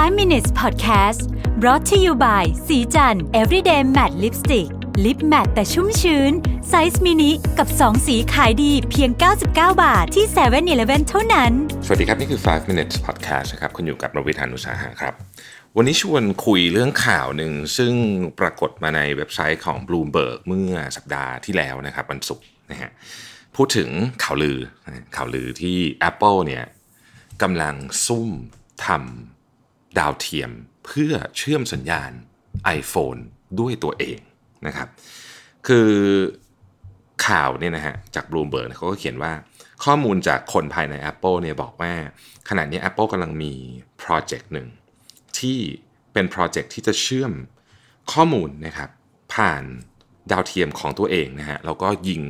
5 minutes podcast brought to you by ศรีจันทร์ everyday matte lipstick lip matte แต่ชุ่มชื้น size mini กับ 2 สีขายดีเพียง 99 บาทที่7-Eleven เท่านั้น สวัสดีครับ นี่คือ 5 minutes podcast นะครับ คุณอยู่กับรวิศ หาญอุตสาหะครับ วันนี้ชวนคุยเรื่องข่าวหนึ่ง ซึ่งปรากฏมาในเว็บไซต์ของ Bloomberg เมื่อสัปดาห์ที่แล้วนะครับวันศุกร์นะฮะพูดถึงข่าวลือข่าวลือที่ Apple เนี่ยกำลังซุ่มทำ ดาวเทียมเพื่อเชื่อมสัญญาณ iPhone ด้วยตัวเองนะครับ คือข่าวเนี่ยนะฮะจาก Bloomberg เขาก็เขียนว่าข้อมูลจากคนภายใน Apple เนี่ยบอกว่าขณะนี้ Apple กำลังมีโปรเจกต์หนึ่งที่เป็นโปรเจกต์ที่จะเชื่อมข้อมูลนะครับผ่านดาวเทียมของตัวเองนะฮะแล้วก็ยิง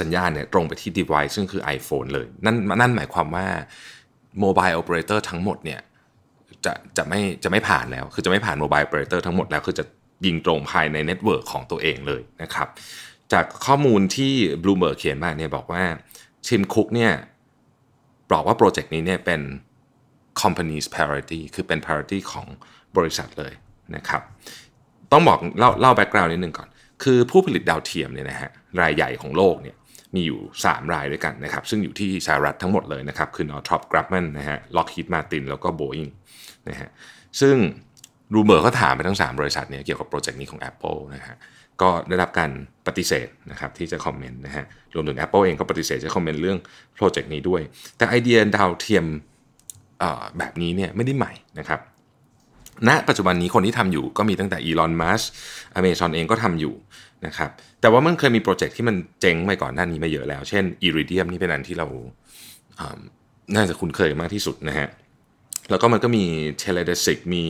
สัญญาณเนี่ยตรงไปที่ device ซึ่งคือ iPhone เลย นั่นนั่นหมายความว่า mobile operator ทั้งหมดเนี่ยจะจะไม่จะไม่ผ่านแล้ว คือจะไม่ผ่าน mobile operator ทั้งหมดแล้ว คือจะยิงตรงภายใน network ของตัวเองเลยนะครับ จากข้อมูลที่ Bloomberg เขียนมาเนี่ยบอกว่า Tim Cook เนี่ยบอกว่า project นี้เนี่ยเป็น company's priority คือเป็น priority ของบริษัทเลยนะครับ ต้องบอกเล่าเล่า background นิดนึงก่อน คือผู้ผลิตดาวเทียมเนี่ยนะฮะรายใหญ่ของโลกเนี่ย มีอยู่ 3 รายด้วยกันนะครับ ซึ่งอยู่ที่สหรัฐทั้งหมดเลยนะครับ คือ Northrop Grumman นะฮะ Lockheed Martin แล้วก็ Boeing นะฮะซึ่ง rumor ก็ถามไปทั้ง 3 บริษัทเนี่ยเกี่ยวกับ project นี้ของ Apple นะฮะก็ได้รับการปฏิเสธนะครับที่จะ comment นะฮะรวมถึง Apple เองก็ปฏิเสธจะ comment เรื่อง project นี้ด้วย แต่ไอเดียดาวเทียมแบบนี้เนี่ยไม่ได้ใหม่นะครับณนะปัจจุบันนี้คนที่ทำอยู่ก็มีตั้งแต่ Elon Musk Amazon เองก็ทำอยู่ นะครับแต่ว่ามันเคยมี project ที่มันเจ๊งไปก่อนหน้านี้มาเยอะแล้ว เช่น Iridium นี่เป็นอันที่เราน่าจะคุ้นเคยมากที่สุดนะฮะแล้วก็มันก็มี t e l e d e s i c มี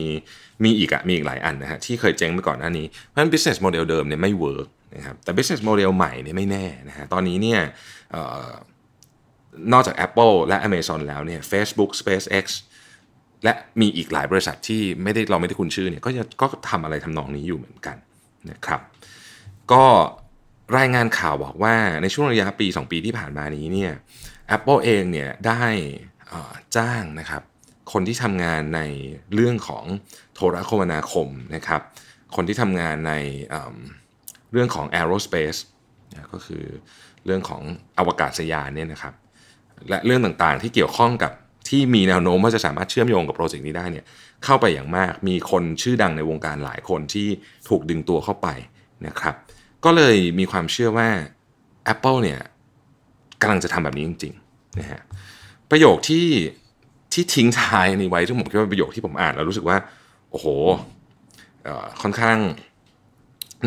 มีอีกอะมีอีกหลายอันนะฮะที่เคยเจ๊งไปก่อนหน้านี้ เพราะฉะนั้น business model เดิมเนี่ยไม่ work นะครับแต่ business model ใหม่เนี่ยไม่แน่นะฮะตอนนี้เนี่ยนอกจาก Apple และ Amazon แล้วเนี่ย Facebook SpaceX และมีอีกหลายบริษัทที่ไม่ได้เราไม่ได้คุ้นชื่อเนี่ยก็จะก็ทำอะไรทำนองนี้อยู่เหมือนกันนะครับ ก็รายงานข่าวบอกว่าในช่วงระยะปี 2 ปีที่ผ่านมานี้เนี่ย Apple เองเนี่ยได้จ้างนะครับ คนที่ทำงานในเรื่องของโทรคมนาคมนะครับ คนที่ทำงานในเรื่องของ aerospace ก็คือเรื่องของอวกาศยานเนี่ยนะครับ และเรื่องต่างๆที่เกี่ยวข้องกับที่มีแนวโน้มว่าจะสามารถเชื่อมโยงกับโปรเจกต์นี้ได้เนี่ยเข้าไปอย่างมากมีคนชื่อดังในวงการหลายคนที่ถูกดึงตัวเข้าไปนะครับ ก็เลยมีความเชื่อว่า Apple เนี่ยกำลังจะทำแบบนี้จริงๆนะฮะประโยคที่ที่ทิ้งท้ายนี้ไว้ซึ่งผมคิดว่าประโยคที่ผมอ่านแล้วรู้สึกว่า โอ้โหค่อนข้าง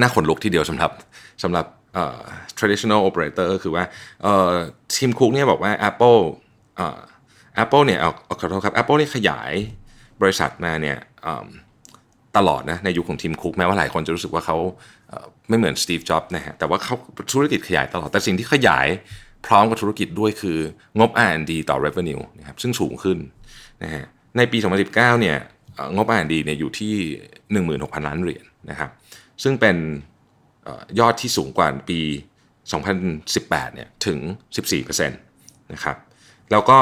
น่าขนลุกทีเดียวสำหรับสำหรับ traditional operator คือว่าทีมคุกเนี่ยบอกว่า Apple Apple เนี่ยเอาขอโทษครับ Apple เนี่ยขยายบริษัทมาเนี่ยตลอดนะในยุคของทีมคุกแม้ว่าหลายคนจะรู้สึกว่าเขา ไม่เหมือนสตีฟจ็อบส์นะฮะแต่ว่าเขาธุรกิจขยายตลอดแต่สิ่งที่ขยายพร้อมกับธุรกิจด้วยคืองบ R&D ต่อ revenue นะครับซึ่งสูงขึ้นนะฮะในปี 2019เนี่ยงบ R&D เนี่ยอยู่ที่ 16,000 ล้านเหรียญนะครับซึ่งเป็นยอดที่สูงกว่าปี 2018เนี่ยถึง 14%นะครับแล้วก็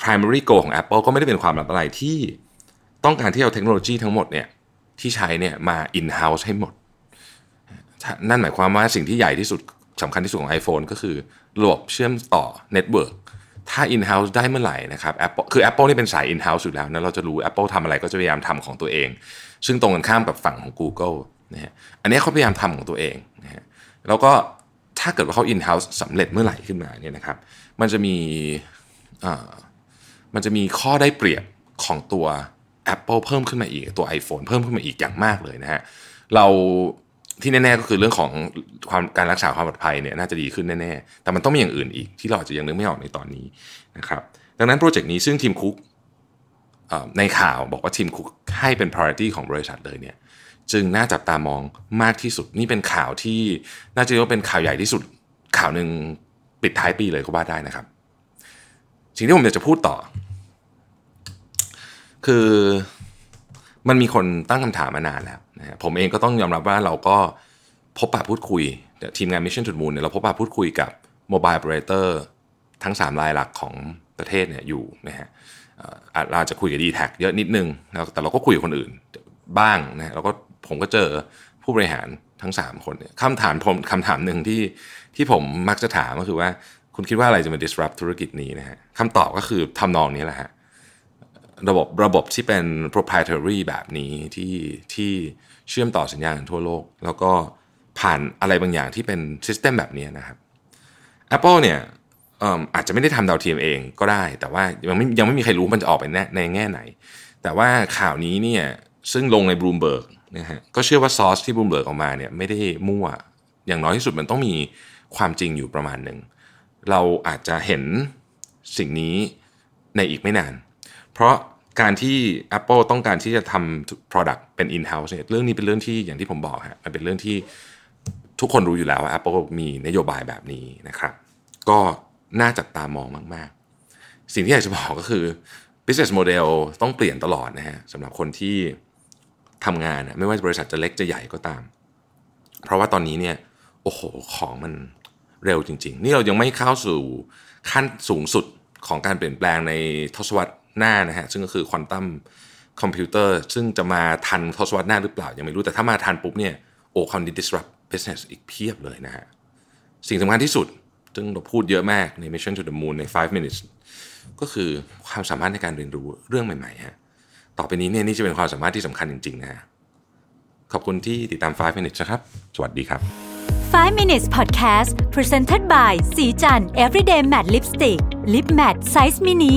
primary goal ของ Apple ก็ไม่ได้เป็นความลับอะไรที่ต้องการที่เอาเทคโนโลยีทั้งหมดเนี่ยที่ใช้เนี่ยมา in house ให้หมด นั่นหมายความว่าสิ่งที่ใหญ่ที่สุดสำคัญที่สุดของ iPhone ก็คือระบบเชื่อมต่อ network ถ้า in-house ได้เมื่อไหร่นะครับ Apple คือ Apple นี่เป็นสาย in-house อยู่แล้วนะเราจะรู้ Apple ทำอะไรก็จะพยายามทำของตัวเอง ซึ่งตรงกันข้ามกับฝั่งของ Google นะฮะอันนี้เขาพยายามทำของตัวเองนะฮะแล้วก็ถ้าเกิดว่าเขา in-house สำเร็จเมื่อไหร่ขึ้นมาเนี่ยนะครับ มันจะมีมันจะมีข้อได้เปรียบของตัว Apple เพิ่มขึ้นมาอีกตัว iPhone เพิ่มขึ้นมาอีกอย่างมากเลยนะฮะเรา ที่แน่ๆก็คือเรื่องของความการรักษาความปลอดภัยเนี่ยน่าจะดีขึ้นแน่ๆ แต่มันต้องมีอย่างอื่นอีกที่เราอาจจะยังนึกไม่ออกในตอนนี้นะครับ ดังนั้นโปรเจกต์นี้ซึ่งทีมคุกในข่าวบอกว่าทีมคุกให้เป็น priority ของบริษัทเลยเนี่ยจึงน่าจับตามองมากที่สุดนี่เป็นข่าวที่น่าจะเรียกว่าเป็นข่าวใหญ่ที่สุดข่าวหนึ่งปิดท้ายปีเลยก็ว่าได้นะครับ สิ่งที่ผมอยากจะพูดต่อ คือมันมีคนตั้งคำถามมานานแล้ว นะผมเองก็ต้องยอมรับว่าเราก็พบปะพูดคุย ทีมงาน Mission to the Moon เนี่ยเราพบปะพูดคุยกับ Mobile Operator ทั้ง 3 รายหลักของประเทศเนี่ยอยู่นะฮะเราจะคุยกับดีแท็เยอะนิดนึง แต่เราก็คุยกับคนอื่นบ้างนะแล้วก็ผมก็เจอผู้บริหารทั้ง 3 คนเนี่ยคำถามผมคำถามหนึ่งที่ที่ผมมักจะถามก็คือว่าคุณคิดว่าอะไรจะมา disrupt ธุรกิจนี้นะฮะคำตอบก็คือทำนองนี้แหละฮะ ระบบระบบที่เป็น proprietary แบบนี้ที่ที่เชื่อมต่อสัญญาณทั่วโลก แล้วก็ผ่านอะไรบางอย่างที่เป็น system แบบนี้นะครับ Apple เนี่ยอาจจะไม่ได้ทำดาวเทียมเองก็ได้ แต่ว่ายังไม่ยังไม่มีใครรู้มันจะออกไปในแง่ไหน แต่ว่าข่าวนี้เนี่ยซึ่งลงในบลูมเบิร์กนะฮะก็เชื่อว่าซอสที่บลูมเบิร์กออกมาเนี่ยไม่ได้มั่ว อย่างน้อยที่สุดมันต้องมีความจริงอยู่ประมาณหนึ่ง เราอาจจะเห็นสิ่งนี้ในอีกไม่นาน เพราะการที่ Apple ต้องการที่จะทำ product เป็น in-house เนี่ยเรื่องนี้เป็นเรื่องที่อย่างที่ผมบอกฮะมันเป็นเรื่องที่ทุกคนรู้อยู่แล้วว่า Apple มีนโยบายแบบนี้นะครับ ก็น่าจับตามองมาก ๆ สิ่งที่อยากจะบอกก็คือ business model ต้องเปลี่ยนตลอดนะฮะสำหรับคนที่ทำงานไม่ว่าบริษัทจะเล็กจะใหญ่ก็ตาม เพราะว่าตอนนี้เนี่ยโอ้โหของมันเร็วจริง ๆ นี่เรายังไม่เข้าสู่ขั้นสูงสุดของการเปลี่ยนแปลงในทศวรรษ หน้านะฮะซึ่งก็คือควอนตัมคอมพิวเตอร์ซึ่งจะมาทันทศวรรษหน้าหรือเปล่า ยังไม่รู้แต่ถ้ามาทันปุ๊บเนี่ยโอ้คงได้ disrupt business อีกเพียบเลยนะฮะสิ่งสำคัญที่สุด ซึ่งเราพูดเยอะมากใน Mission to the Moon ใน 5 minutes ก็คือความสามารถในการเรียนรู้เรื่องใหม่ๆฮะต่อไปนี้เนี่ยนี่จะเป็นความสามารถที่สำคัญจริงๆนะฮะขอบคุณที่ติดตาม 5 minutes นะครับ สวัสดีครับ 5 minutes podcast presented by สีจัน everyday matte lipstick lip matte size mini